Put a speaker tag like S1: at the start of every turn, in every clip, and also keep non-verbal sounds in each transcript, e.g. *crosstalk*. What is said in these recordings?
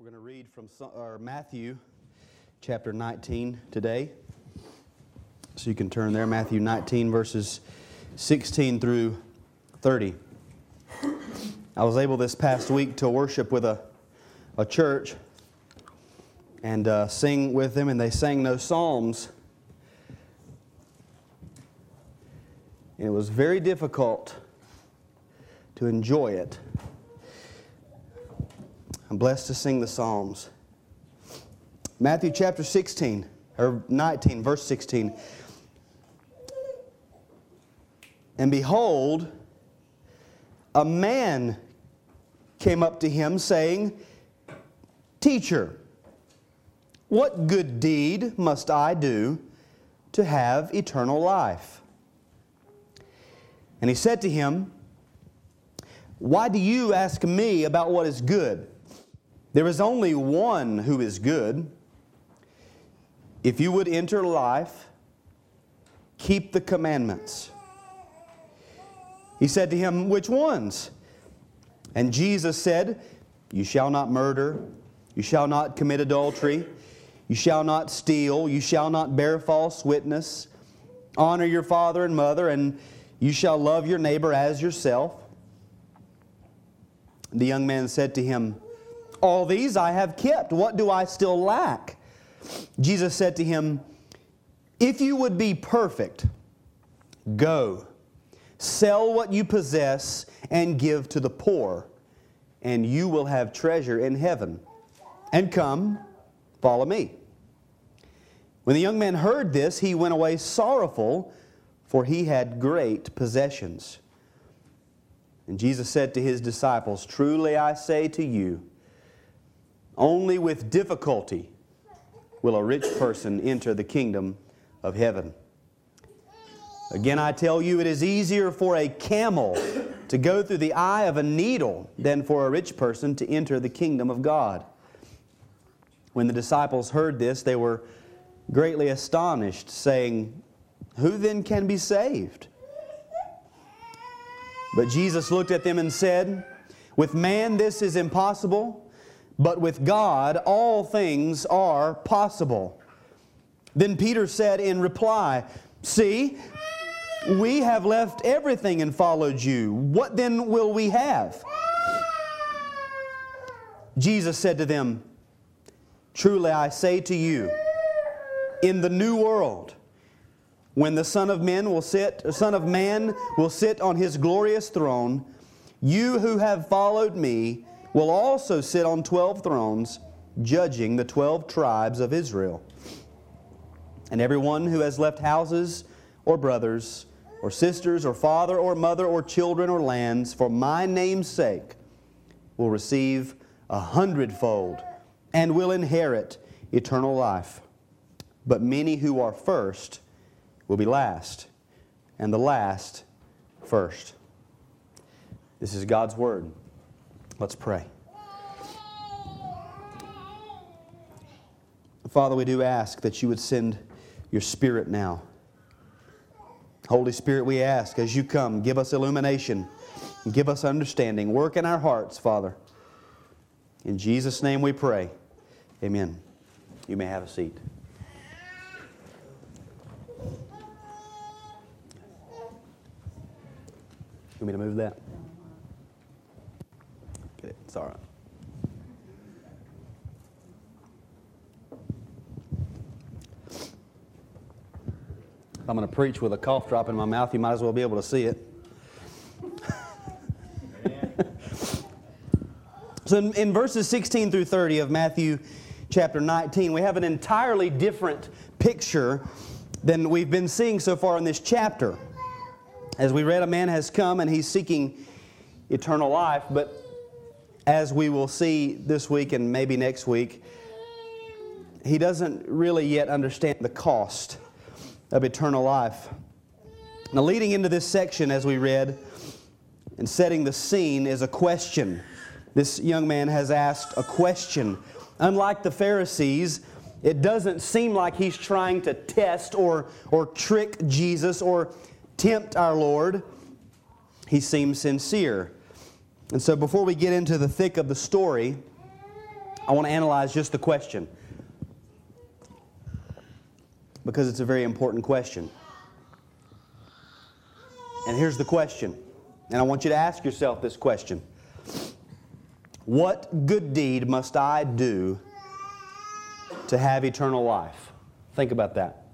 S1: We're going to read from Matthew chapter 19 today. So you can turn there, Matthew 19, verses 16 through 30. I was able this past week to worship with a, a church and uh, sing with them, and they sang those psalms. And it was very difficult to enjoy it. I'm blessed to sing the Psalms. Matthew chapter 16, or 19, verse 16. And behold, a man came up to him, saying, Teacher, what good deed must I do to have eternal life? And he said to him, Why do you ask me about what is good? There is only one who is good. If you would enter life, keep the commandments. He said to him, Which ones? And Jesus said, You shall not murder, you shall not commit adultery, you shall not steal, you shall not bear false witness, honor your father and mother, and you shall love your neighbor as yourself. The young man said to him, all these I have kept. What do I still lack? Jesus said to him, If you would be perfect, go, sell what you possess, and give to the poor, and you will have treasure in heaven. And come, follow me. When the young man heard this, he went away sorrowful, for he had great possessions. And Jesus said to his disciples, Truly I say to you, only with difficulty will a rich person enter the kingdom of heaven. Again, I tell you, it is easier for a camel to go through the eye of a needle than for a rich person to enter the kingdom of God. When the disciples heard this, they were greatly astonished, saying, Who then can be saved? But Jesus looked at them and said, With man this is impossible but with God all things are possible. Then Peter said in reply, See, we have left everything and followed you. What then will we have? Jesus said to them, Truly I say to you, in the new world, when the Son of Man will sit, Son of Man will sit on his glorious throne, you who have followed me will also sit on 12 thrones, judging the 12 tribes of Israel. And everyone who has left houses or brothers or sisters or father or mother or children or lands for my name's sake will receive a hundredfold and will inherit eternal life. But many who are first will be last, and the last first. This is God's Word. Let's pray. Father, we do ask that you would send your Spirit now. Holy Spirit, we ask as you come, give us illumination, give us understanding, work in our hearts, Father. In Jesus' name we pray. Amen. You may have a seat. You want me to move that? All right. I'm going to preach with a cough drop in my mouth, you might as well be able to see it. *laughs* so, in, in, verses 16 through 30 of Matthew chapter 19, we have an entirely different picture than we've been seeing so far in this chapter. As we read, a man has come and he's seeking eternal life, but as we will see this week and maybe next week, he doesn't really yet understand the cost of eternal life. Now, leading into this section, as we read, and setting the scene is a question. This young man has asked a question. Unlike the Pharisees, it doesn't seem like he's trying to test or, or trick Jesus or tempt our Lord. He seems sincere. And so, before we get into the thick of the story, I want to analyze just the question because it's a very important question. And here's the question, and I want you to ask yourself this question What good deed must I do to have eternal life? Think about that.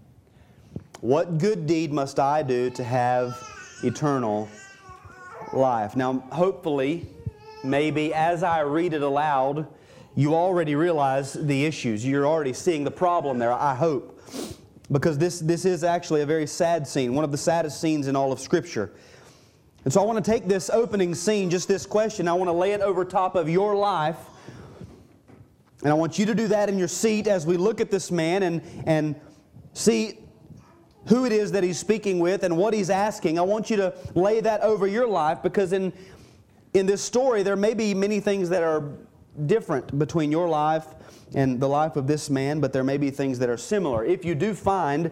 S1: What good deed must I do to have eternal life? Now, hopefully, maybe as I read it aloud, you already realize the issues. You're already seeing the problem there, I hope. Because this, this is actually a very sad scene, one of the saddest scenes in all of Scripture. And so I want to take this opening scene, just this question, I want to lay it over top of your life. And I want you to do that in your seat as we look at this man and, and see who it is that he's speaking with and what he's asking. I want you to lay that over your life because in, in this story, there may be many things that are different between your life and the life of this man, but there may be things that are similar. If you do find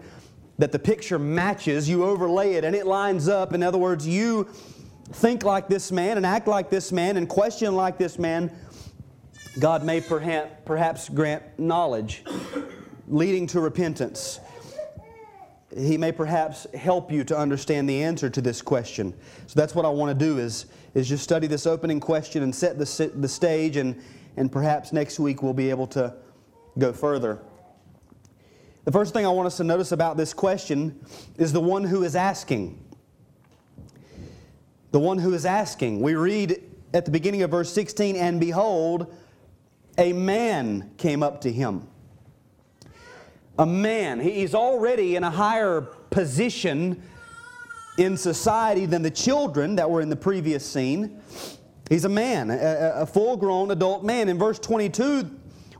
S1: that the picture matches, you overlay it and it lines up. In other words, you think like this man and act like this man and question like this man, God may perhaps grant knowledge leading to repentance. He may perhaps help you to understand the answer to this question. So that's what I want to do is, is just study this opening question and set the, the stage and, and perhaps next week we'll be able to go further. The first thing I want us to notice about this question is the one who is asking. The one who is asking. We read at the beginning of verse 16, and behold, a man came up to him. A man. He's already in a higher position in society than the children that were in the previous scene. He's a man, a, a full grown adult man. In verse 22,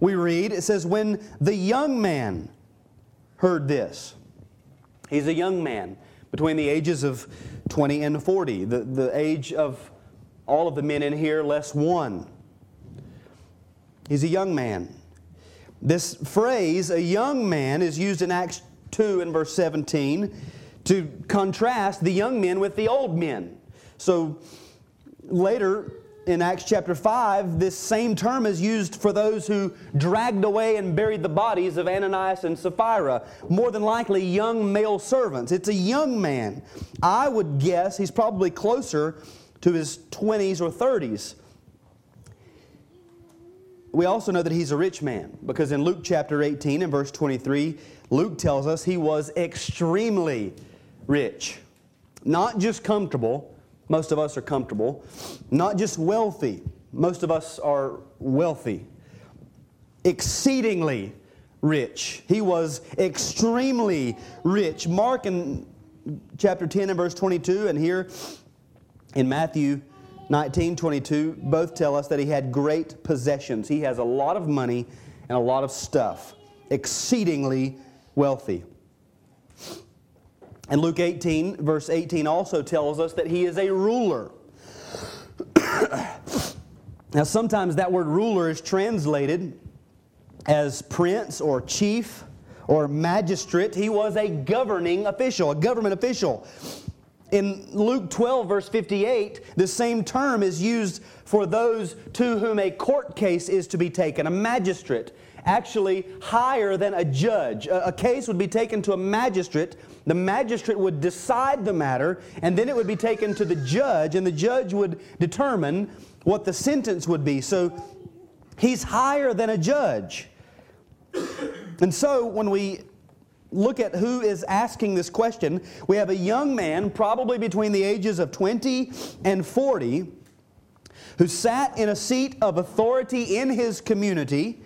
S1: we read, it says, When the young man heard this, he's a young man between the ages of 20 and 40, the, the age of all of the men in here, less one. He's a young man. This phrase, a young man, is used in Acts 2 and verse 17 to contrast the young men with the old men. So later in Acts chapter 5, this same term is used for those who dragged away and buried the bodies of Ananias and Sapphira, more than likely young male servants. It's a young man. I would guess he's probably closer to his 20s or 30s. We also know that he's a rich man because in Luke chapter 18 and verse 23, Luke tells us he was extremely rich. Not just comfortable, most of us are comfortable. Not just wealthy, most of us are wealthy. Exceedingly rich. He was extremely rich. Mark in chapter 10 and verse 22, and here in Matthew 19 22, both tell us that he had great possessions. He has a lot of money and a lot of stuff. Exceedingly wealthy. And Luke 18, verse 18, also tells us that he is a ruler. *coughs* now, sometimes that word ruler is translated as prince or chief or magistrate. He was a governing official, a government official. In Luke 12, verse 58, the same term is used for those to whom a court case is to be taken, a magistrate actually higher than a judge. A, a, case would be taken to a magistrate. The magistrate would decide the matter, and then it would be taken to the judge, and the judge would determine what the sentence would be. So he's higher than a judge. And so when we look at who is asking this question, we have a young man, probably between the ages of 20 and 40, who sat in a seat of authority in his community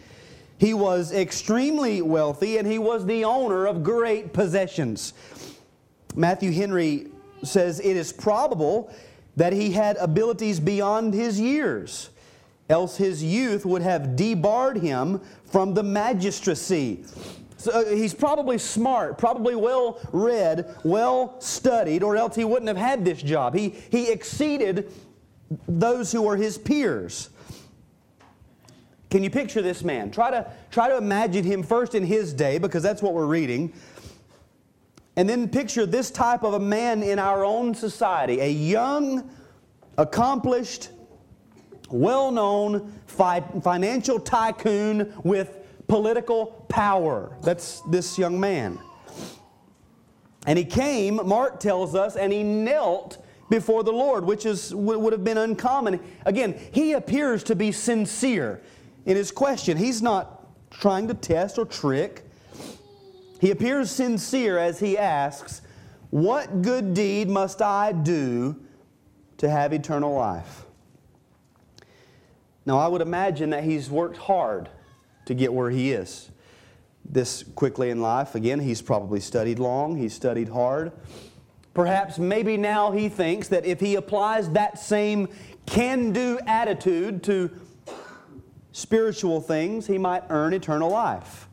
S1: he was extremely wealthy and he was the owner of great possessions. Matthew Henry says it is probable that he had abilities beyond his years, else his youth would have debarred him from the magistracy. So uh, he's probably smart, probably well read, well studied, or else he wouldn't have had this job. He, he exceeded those who were his peers. Can you picture this man? Try to, try to imagine him first in his day, because that's what we're reading. And then picture this type of a man in our own society a young, accomplished, well known fi- financial tycoon with political power. That's this young man. And he came, Mark tells us, and he knelt before the Lord, which is, would have been uncommon. Again, he appears to be sincere in his question. He's not trying to test or trick. He appears sincere as he asks, What good deed must I do to have eternal life? Now, I would imagine that he's worked hard to get where he is this quickly in life. Again, he's probably studied long, he's studied hard. Perhaps maybe now he thinks that if he applies that same can do attitude to spiritual things, he might earn eternal life.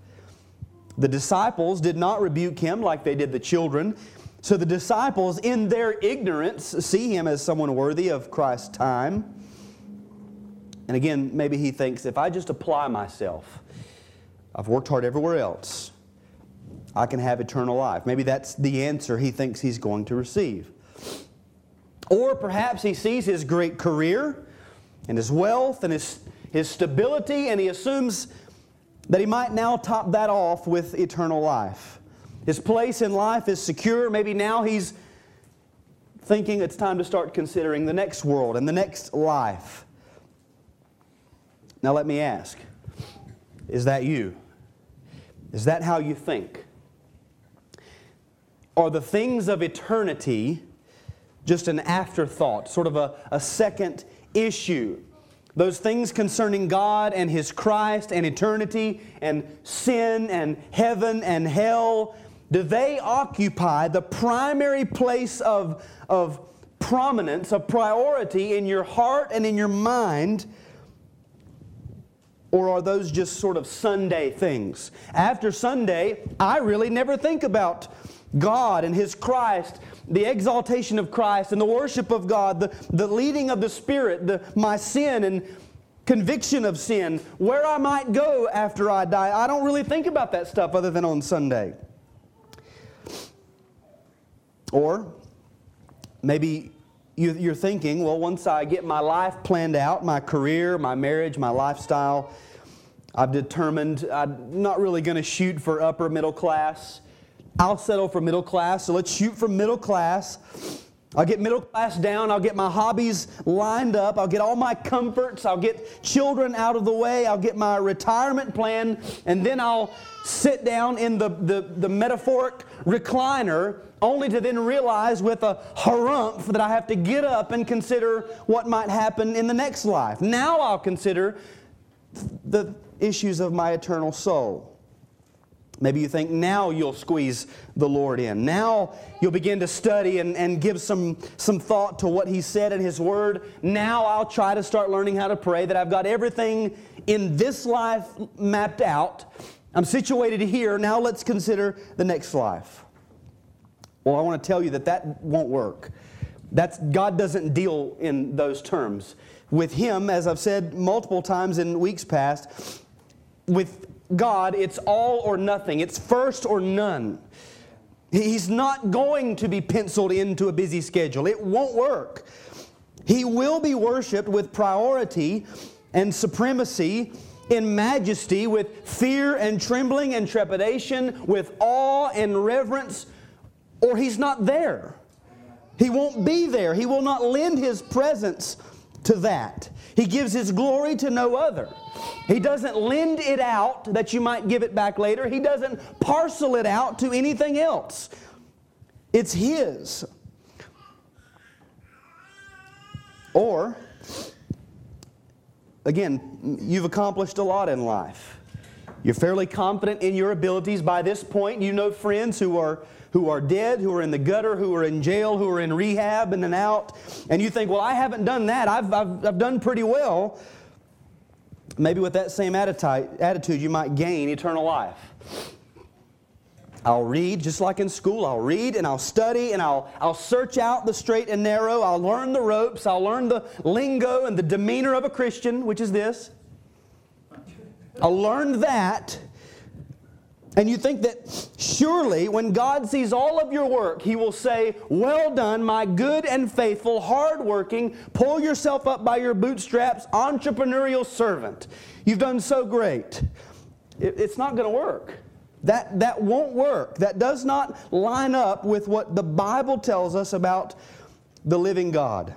S1: The disciples did not rebuke him like they did the children. So the disciples, in their ignorance, see him as someone worthy of Christ's time. And again, maybe he thinks if I just apply myself, I've worked hard everywhere else, I can have eternal life. Maybe that's the answer he thinks he's going to receive. Or perhaps he sees his great career and his wealth and his, his stability, and he assumes that he might now top that off with eternal life. His place in life is secure. Maybe now he's thinking it's time to start considering the next world and the next life. Now, let me ask is that you? Is that how you think? Are the things of eternity just an afterthought, sort of a, a second issue? Those things concerning God and His Christ and eternity and sin and heaven and hell, do they occupy the primary place of, of prominence, of priority in your heart and in your mind? Or are those just sort of Sunday things? After Sunday, I really never think about God and His Christ, the exaltation of Christ and the worship of God, the, the leading of the Spirit, the, my sin and conviction of sin, where I might go after I die. I don't really think about that stuff other than on Sunday. Or maybe you're thinking, well, once I get my life planned out, my career, my marriage, my lifestyle, I've determined I'm not really going to shoot for upper middle class. I'll settle for middle class, so let's shoot for middle class. I'll get middle class down. I'll get my hobbies lined up. I'll get all my comforts. I'll get children out of the way. I'll get my retirement plan. And then I'll sit down in the, the, the metaphoric recliner only to then realize with a harumph that I have to get up and consider what might happen in the next life. Now I'll consider the issues of my eternal soul. Maybe you think now you'll squeeze the Lord in. Now you'll begin to study and, and give some, some thought to what He said in His Word. Now I'll try to start learning how to pray, that I've got everything in this life mapped out. I'm situated here. Now let's consider the next life. Well, I want to tell you that that won't work. That's, God doesn't deal in those terms. With Him, as I've said multiple times in weeks past, with God, it's all or nothing, it's first or none. He's not going to be penciled into a busy schedule, it won't work. He will be worshiped with priority and supremacy in majesty, with fear and trembling and trepidation, with awe and reverence or he's not there. He won't be there. He will not lend his presence to that. He gives his glory to no other. He doesn't lend it out that you might give it back later. He doesn't parcel it out to anything else. It's his. Or, again, you've accomplished a lot in life. You're fairly confident in your abilities by this point. You know friends who are who are dead, who are in the gutter, who are in jail, who are in rehab and then out, and you think, well, I haven't done that. I've, I've, I've done pretty well. Maybe with that same attitude, you might gain eternal life. I'll read just like in school. I'll read and I'll study and I'll, I'll search out the straight and narrow. I'll learn the ropes. I'll learn the lingo and the demeanor of a Christian, which is this. I'll learn that And you think that surely when God sees all of your work, He will say, Well done, my good and faithful, hardworking, pull yourself up by your bootstraps, entrepreneurial servant. You've done so great. It's not going to work. That, that won't work. That does not line up with what the Bible tells us about the living God.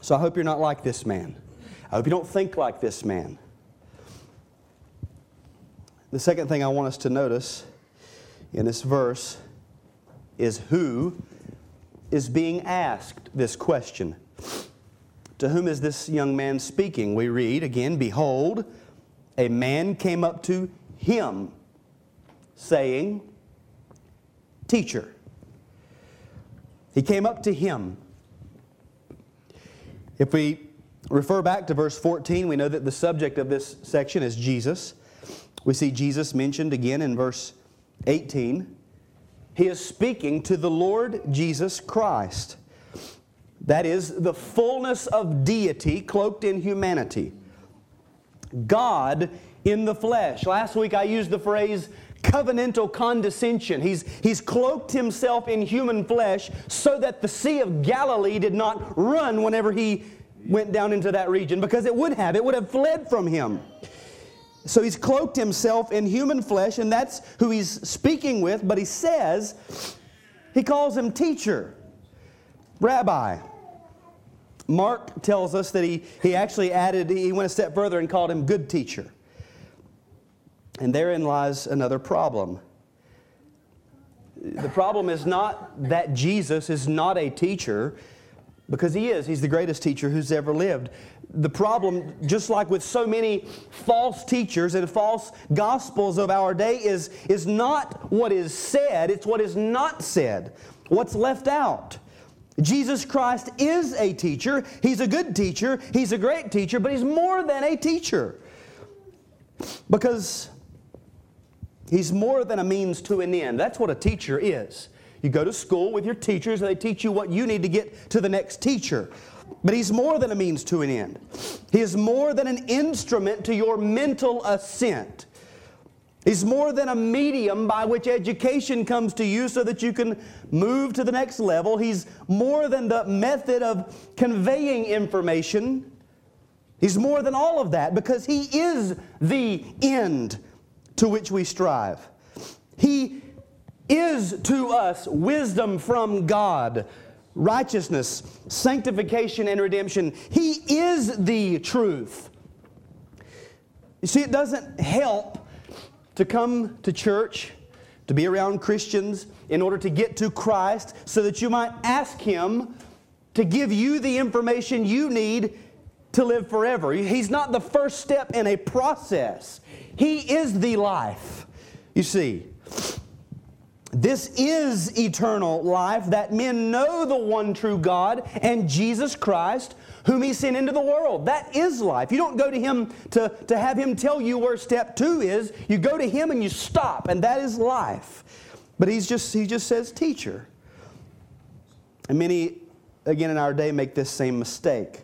S1: So I hope you're not like this man. I hope you don't think like this man. The second thing I want us to notice in this verse is who is being asked this question. To whom is this young man speaking? We read again, Behold, a man came up to him, saying, Teacher. He came up to him. If we refer back to verse 14, we know that the subject of this section is Jesus. We see Jesus mentioned again in verse 18. He is speaking to the Lord Jesus Christ. That is the fullness of deity cloaked in humanity. God in the flesh. Last week I used the phrase covenantal condescension. He's, he's cloaked himself in human flesh so that the Sea of Galilee did not run whenever he went down into that region because it would have. It would have fled from him. So he's cloaked himself in human flesh, and that's who he's speaking with. But he says, he calls him teacher, rabbi. Mark tells us that he, he actually added, he went a step further and called him good teacher. And therein lies another problem. The problem is not that Jesus is not a teacher, because he is. He's the greatest teacher who's ever lived the problem, just like with so many false teachers and false gospels of our day, is, is not what is said, it's what is not said, what's left out. Jesus Christ is a teacher. He's a good teacher. He's a great teacher, but he's more than a teacher. Because he's more than a means to an end. That's what a teacher is. You go to school with your teachers, and they teach you what you need to get to the next teacher. But he's more than a means to an end. He is more than an instrument to your mental ascent. He's more than a medium by which education comes to you so that you can move to the next level. He's more than the method of conveying information. He's more than all of that because He is the end to which we strive. He is to us wisdom from God, righteousness, sanctification, and redemption. He is the truth. You see, it doesn't help to come to church, to be around Christians in order to get to Christ so that you might ask Him to give you the information you need to live forever. He's not the first step in a process, He is the life. You see, this is eternal life, that men know the one true God and Jesus Christ, whom He sent into the world. That is life. You don't go to Him to, to have Him tell you where step two is. You go to Him and you stop, and that is life. But He's just, He just says, teacher. And many, again, in our day make this same mistake.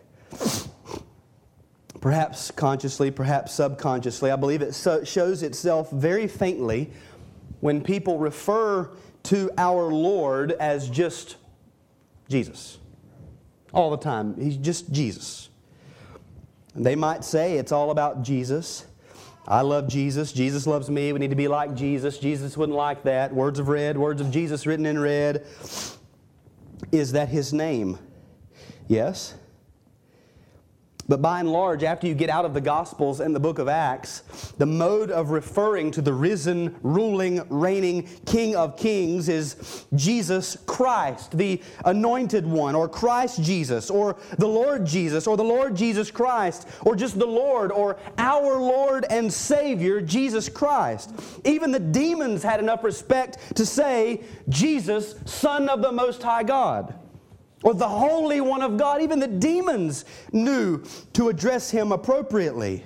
S1: Perhaps consciously, perhaps subconsciously. I believe it so, shows itself very faintly when people refer to our Lord as just Jesus. All the time. He's just Jesus. And they might say it's all about Jesus. I love Jesus. Jesus loves me. We need to be like Jesus. Jesus wouldn't like that. Words of red, words of Jesus written in red. Is that his name? Yes. But by and large, after you get out of the Gospels and the book of Acts, the mode of referring to the risen, ruling, reigning King of Kings is Jesus Christ, the anointed one, or Christ Jesus, or the Lord Jesus, or the Lord Jesus Christ, or just the Lord, or our Lord and Savior, Jesus Christ. Even the demons had enough respect to say, Jesus, Son of the Most High God or the Holy One of God. Even the demons knew to address him appropriately.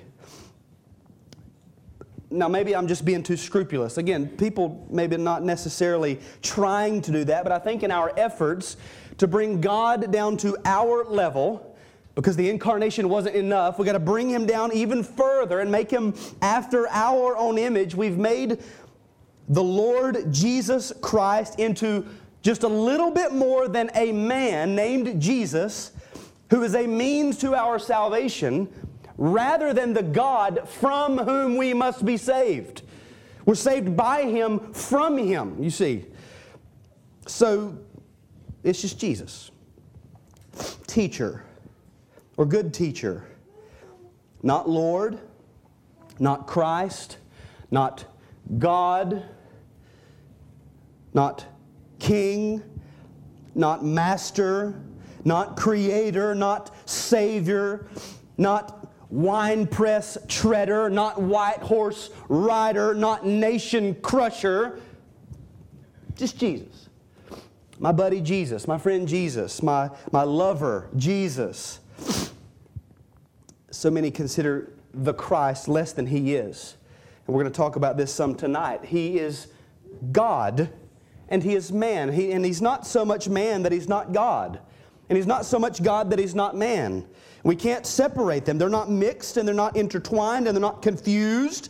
S1: Now, maybe I'm just being too scrupulous. Again, people maybe not necessarily trying to do that, but I think in our efforts to bring God down to our level, because the incarnation wasn't enough, we got to bring him down even further and make him after our own image. We've made the Lord Jesus Christ into just a little bit more than a man named Jesus, who is a means to our salvation, rather than the God from whom we must be saved. We're saved by Him, from Him, you see. So it's just Jesus. Teacher, or good teacher. Not Lord, not Christ, not God, not King, not Master, not Creator, not Savior, not wine press treader, not white horse rider, not nation crusher. Just Jesus. My buddy Jesus, my friend Jesus, my, my lover Jesus. So many consider the Christ less than he is. And we're going to talk about this some tonight. He is God and he is man. He, and he's not so much man that he's not God. And he's not so much God that he's not man. We can't separate them. They're not mixed and they're not intertwined and they're not confused.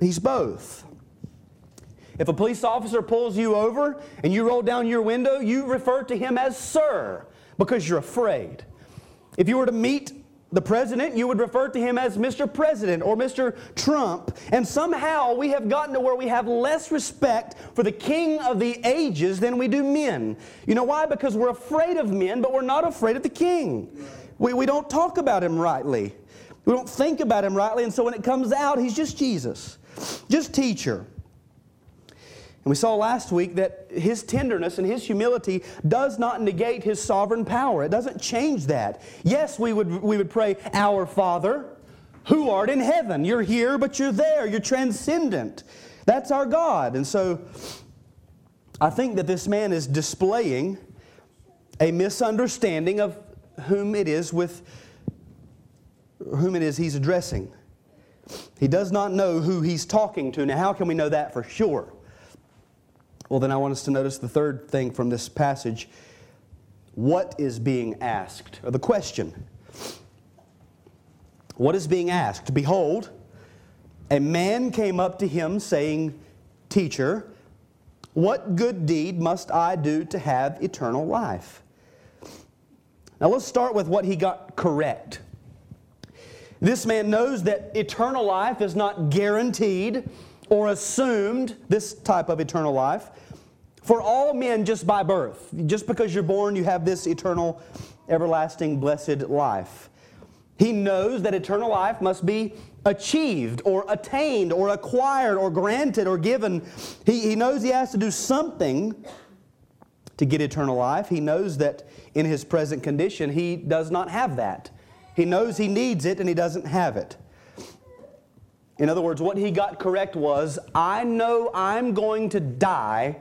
S1: He's both. If a police officer pulls you over and you roll down your window, you refer to him as sir because you're afraid. If you were to meet the president, you would refer to him as Mr. President or Mr. Trump. And somehow we have gotten to where we have less respect for the king of the ages than we do men. You know why? Because we're afraid of men, but we're not afraid of the king. We, we don't talk about him rightly, we don't think about him rightly. And so when it comes out, he's just Jesus, just teacher. And we saw last week that his tenderness and his humility does not negate his sovereign power. It doesn't change that. Yes, we would, we would pray, Our Father, who art in heaven. You're here, but you're there. You're transcendent. That's our God. And so I think that this man is displaying a misunderstanding of whom it is with whom it is he's addressing. He does not know who he's talking to. Now, how can we know that for sure? Well, then I want us to notice the third thing from this passage. What is being asked? Or the question. What is being asked? Behold, a man came up to him saying, Teacher, what good deed must I do to have eternal life? Now let's start with what he got correct. This man knows that eternal life is not guaranteed or assumed, this type of eternal life, for all men just by birth. Just because you're born, you have this eternal, everlasting, blessed life. He knows that eternal life must be achieved or attained or acquired or granted or given. He, he knows he has to do something to get eternal life. He knows that in his present condition, he does not have that. He knows he needs it and he doesn't have it. In other words, what he got correct was I know I'm going to die,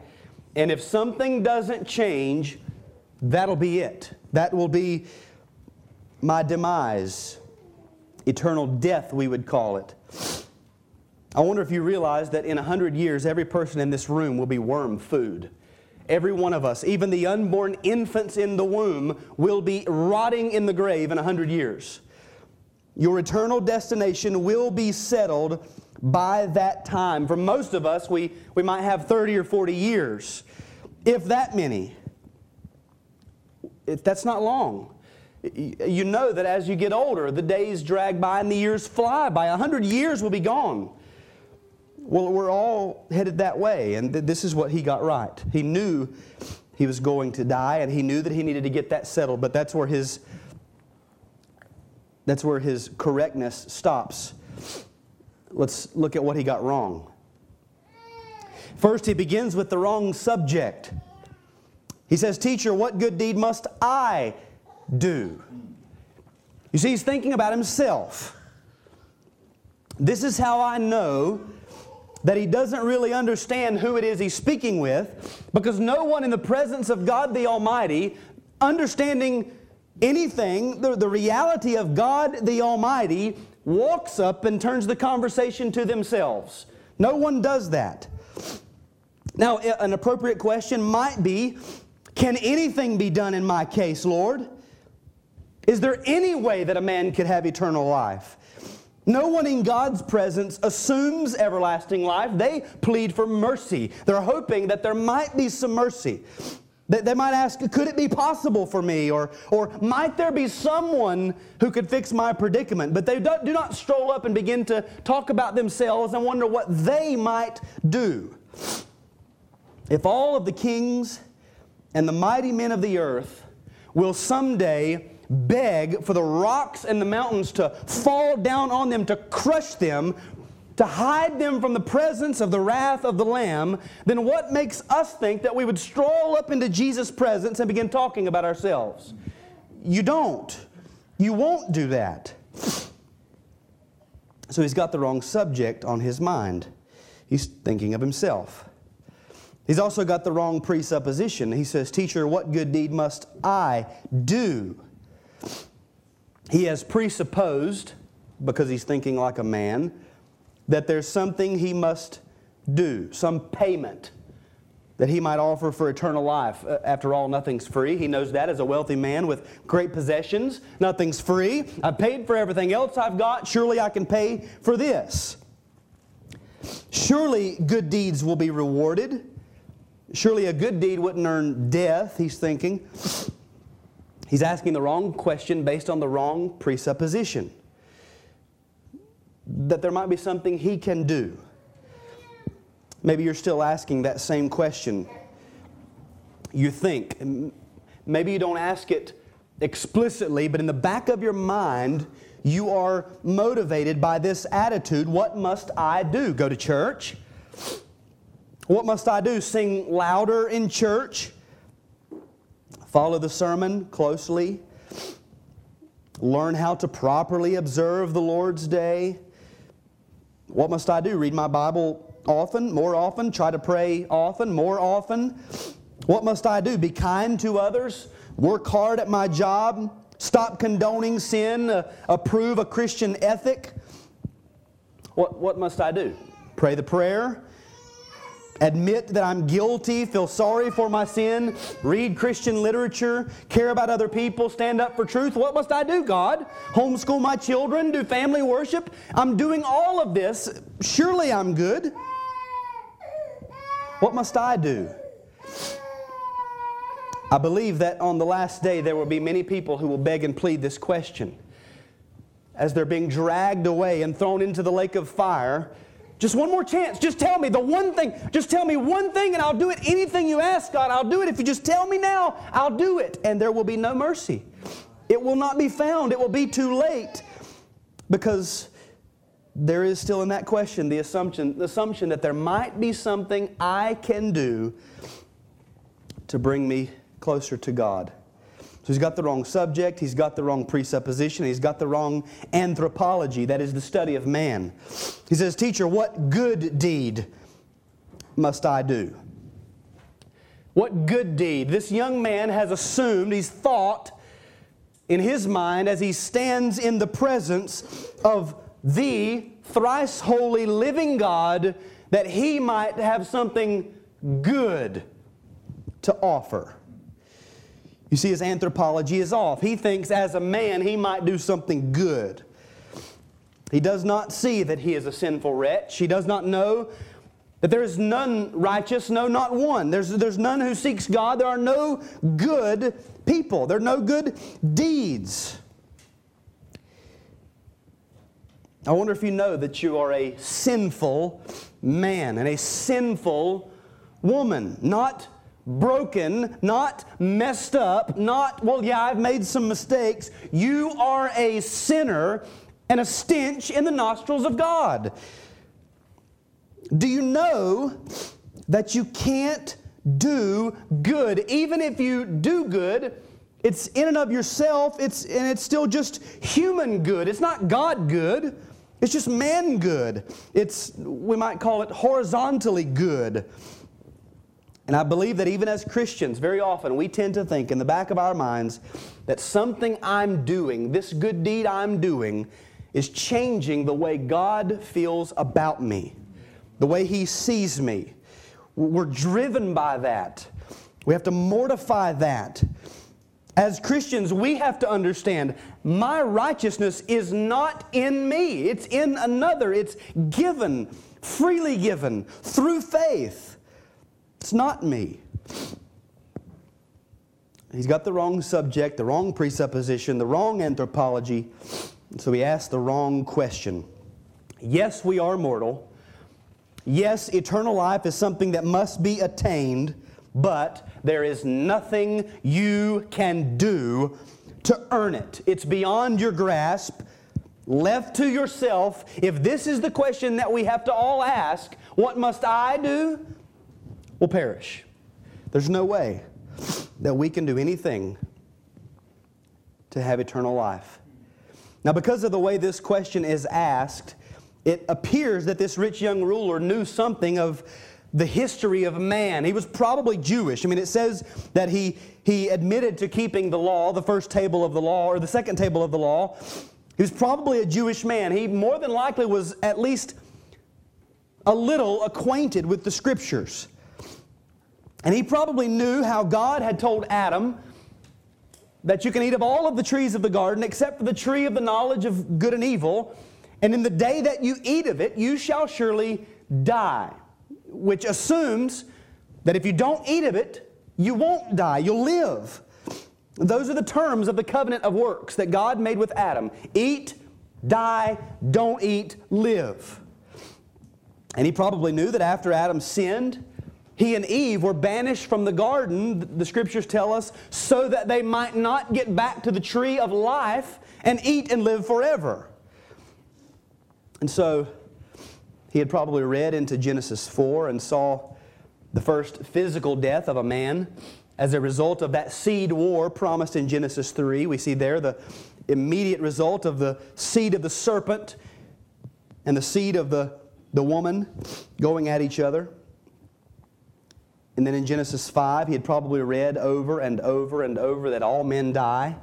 S1: and if something doesn't change, that'll be it. That will be my demise. Eternal death, we would call it. I wonder if you realize that in a hundred years, every person in this room will be worm food. Every one of us, even the unborn infants in the womb, will be rotting in the grave in a hundred years. Your eternal destination will be settled by that time. For most of us, we, we might have 30 or 40 years, if that many. If that's not long. You know that as you get older, the days drag by and the years fly by. A hundred years will be gone. Well, we're all headed that way, and th- this is what he got right. He knew he was going to die, and he knew that he needed to get that settled, but that's where his that's where his correctness stops. Let's look at what he got wrong. First, he begins with the wrong subject. He says, Teacher, what good deed must I do? You see, he's thinking about himself. This is how I know that he doesn't really understand who it is he's speaking with because no one in the presence of God the Almighty, understanding anything, the, the reality of God the Almighty, walks up and turns the conversation to themselves. No one does that. Now, an appropriate question might be Can anything be done in my case, Lord? Is there any way that a man could have eternal life? No one in God's presence assumes everlasting life. They plead for mercy. They're hoping that there might be some mercy. They might ask, could it be possible for me? Or, or might there be someone who could fix my predicament? But they do not stroll up and begin to talk about themselves and wonder what they might do. If all of the kings and the mighty men of the earth will someday beg for the rocks and the mountains to fall down on them to crush them, to hide them from the presence of the wrath of the Lamb, then what makes us think that we would stroll up into Jesus' presence and begin talking about ourselves? You don't. You won't do that. So he's got the wrong subject on his mind. He's thinking of himself. He's also got the wrong presupposition. He says, Teacher, what good deed must I do? He has presupposed, because he's thinking like a man, that there's something he must do, some payment that he might offer for eternal life. Uh, after all, nothing's free. He knows that as a wealthy man with great possessions. Nothing's free. I paid for everything else I've got. Surely I can pay for this. Surely good deeds will be rewarded. Surely a good deed wouldn't earn death, he's thinking. He's asking the wrong question based on the wrong presupposition. That there might be something he can do. Maybe you're still asking that same question. You think. Maybe you don't ask it explicitly, but in the back of your mind, you are motivated by this attitude what must I do? Go to church? What must I do? Sing louder in church? Follow the sermon closely? Learn how to properly observe the Lord's day? What must I do? Read my Bible often, more often? Try to pray often, more often? What must I do? Be kind to others? Work hard at my job? Stop condoning sin? Uh, approve a Christian ethic? What, what must I do? Pray the prayer? Admit that I'm guilty, feel sorry for my sin, read Christian literature, care about other people, stand up for truth. What must I do, God? Homeschool my children, do family worship? I'm doing all of this. Surely I'm good. What must I do? I believe that on the last day there will be many people who will beg and plead this question. As they're being dragged away and thrown into the lake of fire, just one more chance. Just tell me the one thing. Just tell me one thing and I'll do it. Anything you ask, God, I'll do it. If you just tell me now, I'll do it. And there will be no mercy. It will not be found. It will be too late because there is still in that question the assumption, the assumption that there might be something I can do to bring me closer to God. So he's got the wrong subject, he's got the wrong presupposition, he's got the wrong anthropology, that is the study of man. He says, Teacher, what good deed must I do? What good deed? This young man has assumed, he's thought in his mind as he stands in the presence of the thrice holy living God that he might have something good to offer. You see, his anthropology is off. He thinks as a man he might do something good. He does not see that he is a sinful wretch. He does not know that there is none righteous, no, not one. There's, there's none who seeks God. There are no good people, there are no good deeds. I wonder if you know that you are a sinful man and a sinful woman, not broken, not messed up, not, well, yeah, I've made some mistakes. You are a sinner and a stench in the nostrils of God. Do you know that you can't do good? Even if you do good, it's in and of yourself, it's, and it's still just human good. It's not God good. It's just man good. It's, we might call it horizontally good. And I believe that even as Christians, very often we tend to think in the back of our minds that something I'm doing, this good deed I'm doing, is changing the way God feels about me, the way He sees me. We're driven by that. We have to mortify that As Christians, we have to understand my righteousness is not in me, it's in another. It's given, freely given, through faith. It's not me. He's got the wrong subject, the wrong presupposition, the wrong anthropology. So he asked the wrong question. Yes, we are mortal. Yes, eternal life is something that must be attained, but there is nothing you can do to earn it. It's beyond your grasp. Left to yourself, if this is the question that we have to all ask, what must I do? Will perish. There's no way that we can do anything to have eternal life. Now, because of the way this question is asked, it appears that this rich young ruler knew something of the history of man. He was probably Jewish. I mean, it says that he, he admitted to keeping the law, the first table of the law, or the second table of the law. He was probably a Jewish man. He more than likely was at least a little acquainted with the scriptures. And he probably knew how God had told Adam that you can eat of all of the trees of the garden except for the tree of the knowledge of good and evil. And in the day that you eat of it, you shall surely die. Which assumes that if you don't eat of it, you won't die, you'll live. Those are the terms of the covenant of works that God made with Adam eat, die, don't eat, live. And he probably knew that after Adam sinned, he and Eve were banished from the garden, the scriptures tell us, so that they might not get back to the tree of life and eat and live forever. And so he had probably read into Genesis 4 and saw the first physical death of a man as a result of that seed war promised in Genesis 3. We see there the immediate result of the seed of the serpent and the seed of the, the woman going at each other. And then in Genesis 5, he had probably read over and over and over that all men die.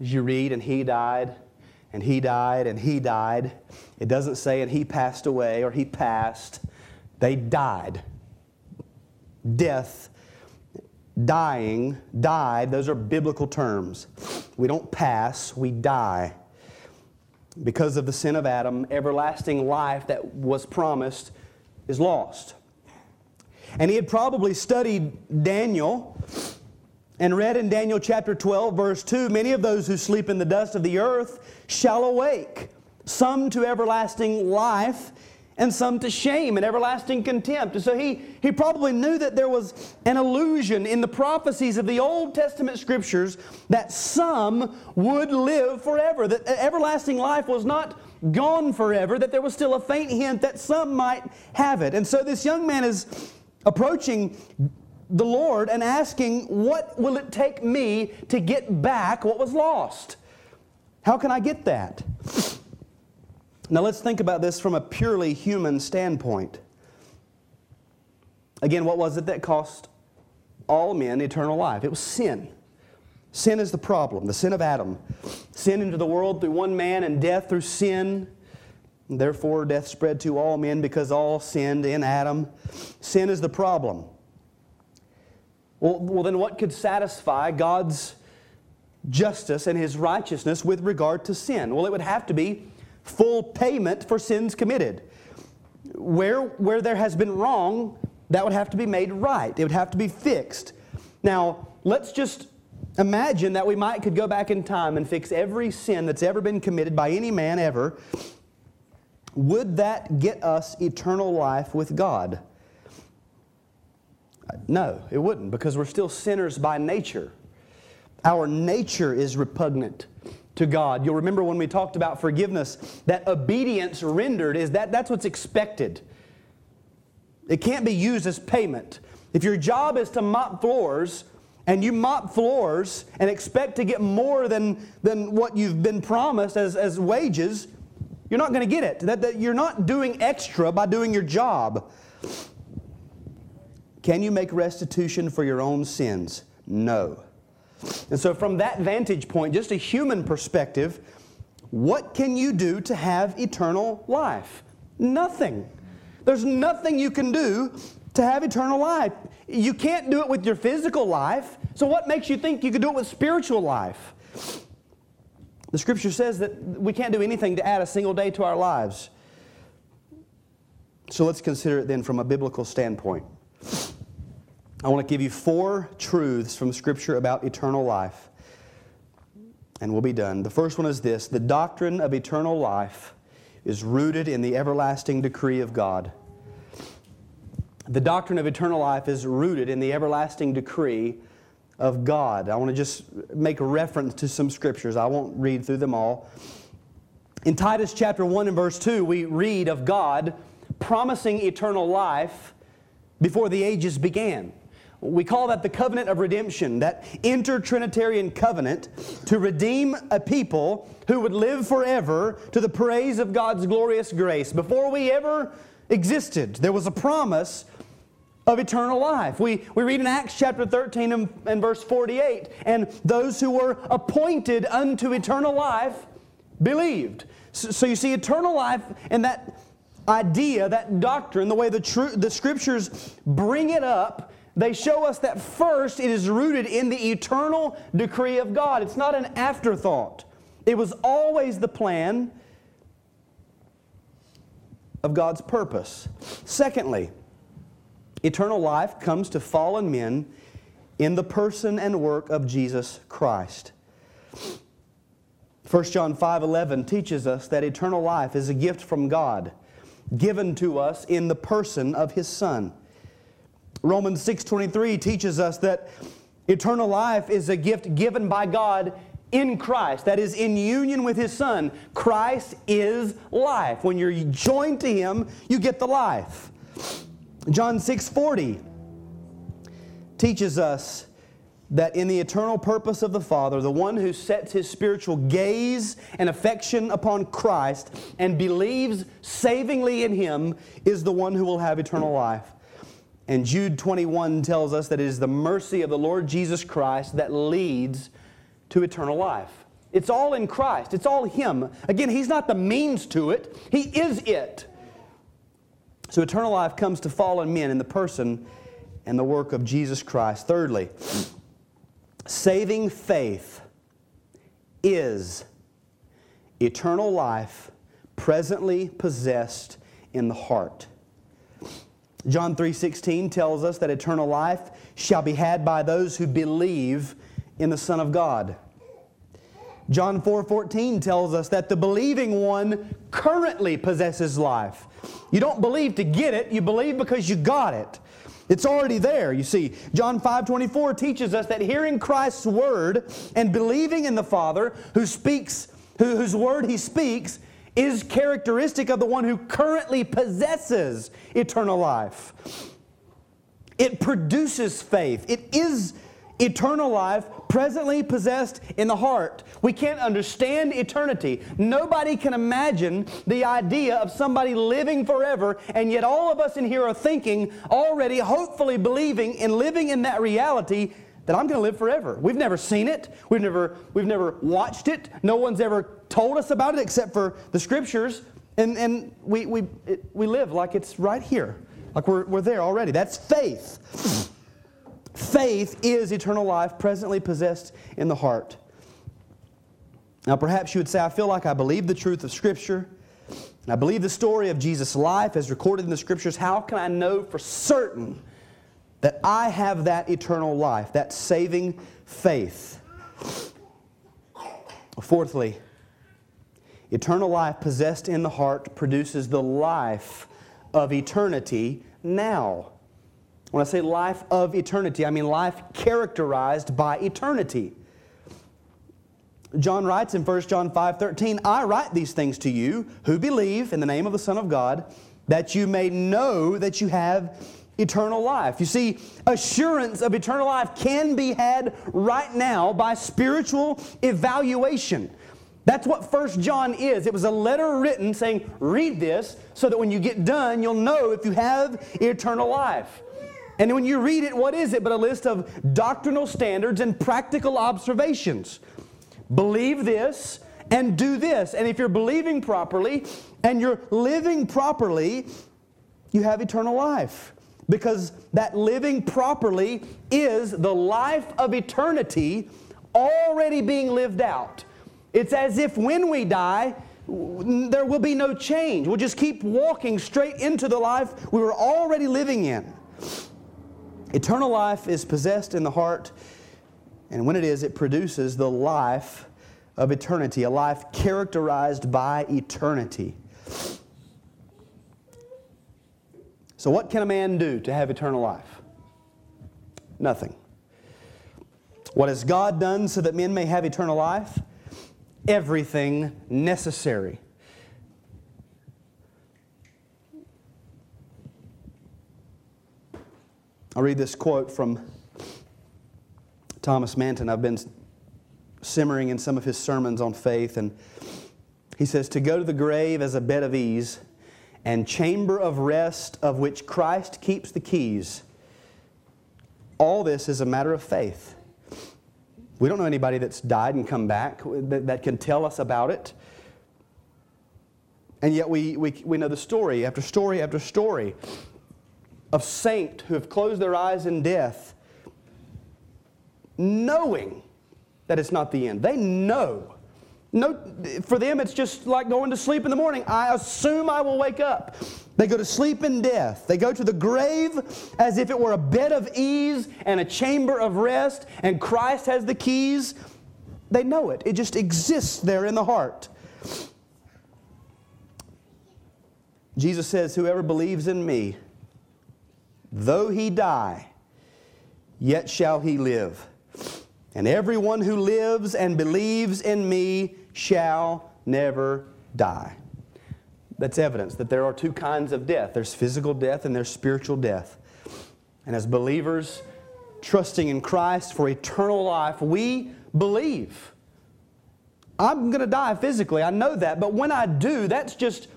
S1: As you read, and he died, and he died, and he died. It doesn't say, and he passed away or he passed. They died. Death, dying, died, those are biblical terms. We don't pass, we die. Because of the sin of Adam, everlasting life that was promised is lost. And he had probably studied Daniel and read in Daniel chapter 12, verse 2 Many of those who sleep in the dust of the earth shall awake, some to everlasting life, and some to shame and everlasting contempt. And so he, he probably knew that there was an illusion in the prophecies of the Old Testament scriptures that some would live forever, that everlasting life was not gone forever, that there was still a faint hint that some might have it. And so this young man is approaching the Lord and asking, What will it take me to get back what was lost? How can I get that? Now let's think about this from a purely human standpoint. Again, what was it that cost all men eternal life? It was sin. Sin is the problem, the sin of Adam. Sin into the world through one man and death through sin. Therefore, death spread to all men because all sinned in Adam. Sin is the problem. Well, well, then what could satisfy God's justice and His righteousness with regard to sin? Well, it would have to be full payment for sins committed. Where, where there has been wrong, that would have to be made right. It would have to be fixed. Now, let's just imagine that we might could go back in time and fix every sin that's ever been committed by any man ever would that get us eternal life with God? No, it wouldn't, because we're still sinners by nature. Our nature is repugnant to God. You'll remember when we talked about forgiveness, that obedience rendered is that that's what's expected. It can't be used as payment. If your job is to mop floors, and you mop floors and expect to get more than, than what you've been promised as, as wages, you're not going to get it. That, that you're not doing extra by doing your job. Can you make restitution for your own sins? No. And so, from that vantage point, just a human perspective, what can you do to have eternal life? Nothing. There's nothing you can do to have eternal life. You can't do it with your physical life, So, what makes you think you could do it with spiritual life? The scripture says that we can't do anything to add a single day to our lives. So, let's consider it then from a biblical standpoint. I want to give you four truths from Scripture about eternal life, and we'll be done. The first one is this the doctrine of eternal life is rooted in the everlasting decree of God. The doctrine of eternal life is rooted in the everlasting decree of God. I want to just make a reference to some scriptures. I won't read through them all. In Titus chapter 1 and verse 2, we read of God promising eternal life before the ages began. We call that the covenant of redemption, that inter-Trinitarian covenant to redeem a people who would live forever to the praise of God's glorious grace. Before we ever existed, there was a promise of eternal life. We, we read in Acts chapter 13 and, and verse 48, and those who were appointed unto eternal life believed. So, so you see, eternal life and that idea, that doctrine, the way the, tr- the scriptures bring it up, they show us that first it is rooted in the eternal decree of God. It's not an afterthought, it was always the plan of God's purpose. Secondly, eternal life comes to fallen men in the person and work of Jesus Christ. 1 John 5:11 teaches us that eternal life is a gift from God given to us in the person of his son. Romans 6:23 teaches us that eternal life is a gift given by God in Christ, that is in union with his son. Christ is life. When you're joined to him, you get the life. John 6:40 teaches us that in the eternal purpose of the Father, the one who sets his spiritual gaze and affection upon Christ and believes savingly in him is the one who will have eternal life. And Jude 21 tells us that it is the mercy of the Lord Jesus Christ that leads to eternal life. It's all in Christ, it's all Him. Again, He's not the means to it, He is it. So eternal life comes to fallen men in the person and the work of Jesus Christ. Thirdly, saving faith is eternal life presently possessed in the heart. John 3:16 tells us that eternal life shall be had by those who believe in the Son of God. John 4:14 tells us that the believing one currently possesses life. You don't believe to get it, you believe because you got it. It's already there, you see. John 5:24 teaches us that hearing Christ's word and believing in the Father who speaks who, whose word he speaks is characteristic of the one who currently possesses eternal life. It produces faith. It is eternal life presently possessed in the heart. We can't understand eternity. Nobody can imagine the idea of somebody living forever, and yet all of us in here are thinking, already hopefully believing in living in that reality that I'm going to live forever. We've never seen it. We've never, we've never watched it. No one's ever told us about it except for the scriptures. And, and we, we, it, we live like it's right here, like we're, we're there already. That's faith. Faith is eternal life presently possessed in the heart. Now, perhaps you would say, I feel like I believe the truth of Scripture. And I believe the story of Jesus' life as recorded in the Scriptures. How can I know for certain that I have that eternal life, that saving faith. Fourthly, eternal life possessed in the heart produces the life of eternity now. When I say life of eternity, I mean life characterized by eternity. John writes in 1 John 5 13, I write these things to you who believe in the name of the Son of God, that you may know that you have eternal life. You see, assurance of eternal life can be had right now by spiritual evaluation. That's what First John is. It was a letter written saying, read this so that when you get done, you'll know if you have eternal life. And when you read it, what is it but a list of doctrinal standards and practical observations? Believe this and do this. And if you're believing properly and you're living properly, you have eternal life. because that living properly is the life of eternity already being lived out. It's as if when we die, there will be no change. We'll just keep walking straight into the life we were already living in. Eternal life is possessed in the heart, and when it is, it produces the life of eternity, a life characterized by eternity. So, what can a man do to have eternal life? Nothing. What has God done so that men may have eternal life? Everything necessary. I'll read this quote from Thomas Manton. I've been simmering in some of his sermons on faith, and he says, To go to the grave as a bed of ease and chamber of rest of which Christ keeps the keys. All this is a matter of faith. We don't know anybody that's died and come back that, can tell us about it. And yet we, we, we know the story after story after story of saint who have closed their eyes in death, knowing that it's not the end. They know no, for them, it's just like going to sleep in the morning. I assume I will wake up. They go to sleep in death. They go to the grave as if it were a bed of ease and a chamber of rest, and Christ has the keys. They know it, it just exists there in the heart. Jesus says, Whoever believes in me, though he die, yet shall he live. And everyone who lives and believes in me shall never die. That's evidence that there are two kinds of death there's physical death and there's spiritual death. And as believers, trusting in Christ for eternal life, we believe. I'm going to die physically, I know that, but when I do, that's just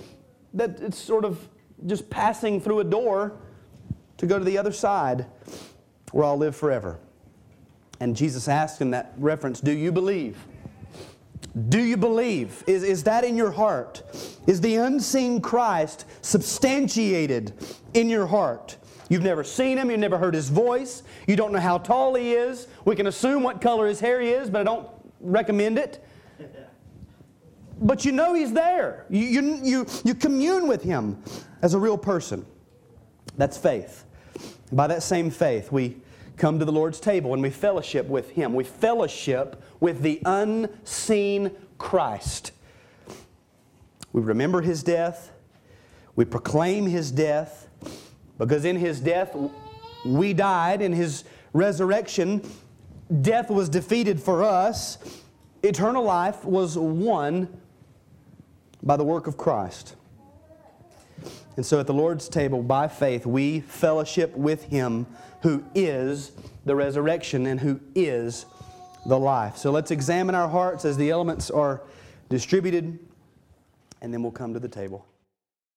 S1: that it's sort of just passing through a door to go to the other side where I'll live forever. And Jesus asked in that reference, Do you believe? Do you believe? Is, is that in your heart? Is the unseen Christ substantiated in your heart? You've never seen him, you've never heard his voice, you don't know how tall he is. We can assume what color his hair is, but I don't recommend it. *laughs* But you know he's there. You, you, you, you commune with him as a real person. That's faith. By that same faith, we come to the Lord's table and we fellowship with Him. We fellowship with the unseen Christ. We remember His death, we proclaim His death, because in His death we died, in His resurrection, death was defeated for us. Eternal life was won by the work of Christ. And so at the Lord's table, by faith, we fellowship with Him who is the resurrection and who is the life. So let's examine our hearts as the elements are distributed, and then we'll come to the table.